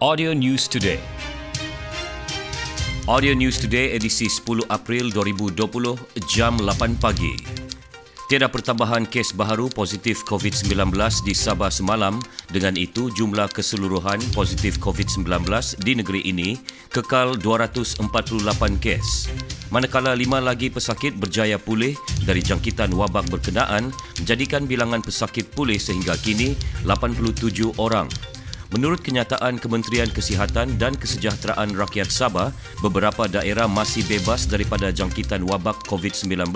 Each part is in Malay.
Audio News Today. Audio News Today edisi 10 April 2020 jam 8 pagi. Tiada pertambahan kes baharu positif COVID-19 di Sabah semalam. Dengan itu, jumlah keseluruhan positif COVID-19 di negeri ini kekal 248 kes. Manakala lima lagi pesakit berjaya pulih dari jangkitan wabak berkenaan, menjadikan bilangan pesakit pulih sehingga kini 87 orang. Menurut kenyataan Kementerian Kesihatan dan Kesejahteraan Rakyat Sabah, beberapa daerah masih bebas daripada jangkitan wabak COVID-19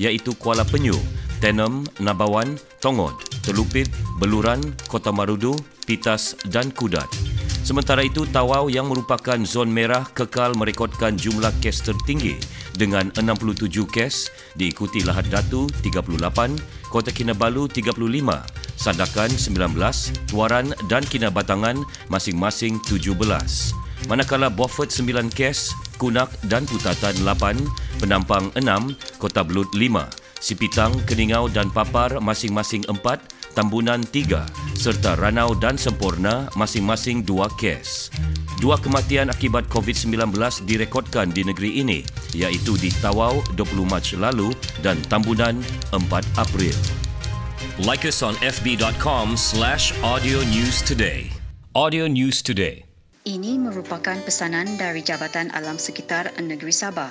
iaitu Kuala Penyu, Tenem, Nabawan, Tongod, Telupit, Beluran, Kota Marudu, Pitas dan Kudat. Sementara itu, Tawau yang merupakan zon merah kekal merekodkan jumlah kes tertinggi dengan 67 kes diikuti Lahad Datu 38, Kota Kinabalu 35, Sandakan 19, Tuaran dan Kinabatangan masing-masing 17. Manakala Beaufort 9 kes, Kunak dan Putatan 8, Penampang 6, Kota Belut 5, Sipitang, Keningau dan Papar masing-masing 4, Tambunan 3 serta Ranau dan Sempurna masing-masing 2 kes. Dua kematian akibat COVID-19 direkodkan di negeri ini iaitu di Tawau 20 Mac lalu dan Tambunan 4 April. Like us on fb.com slash audio news today. Audio News Today. Ini merupakan pesanan dari Jabatan Alam Sekitar Negeri Sabah.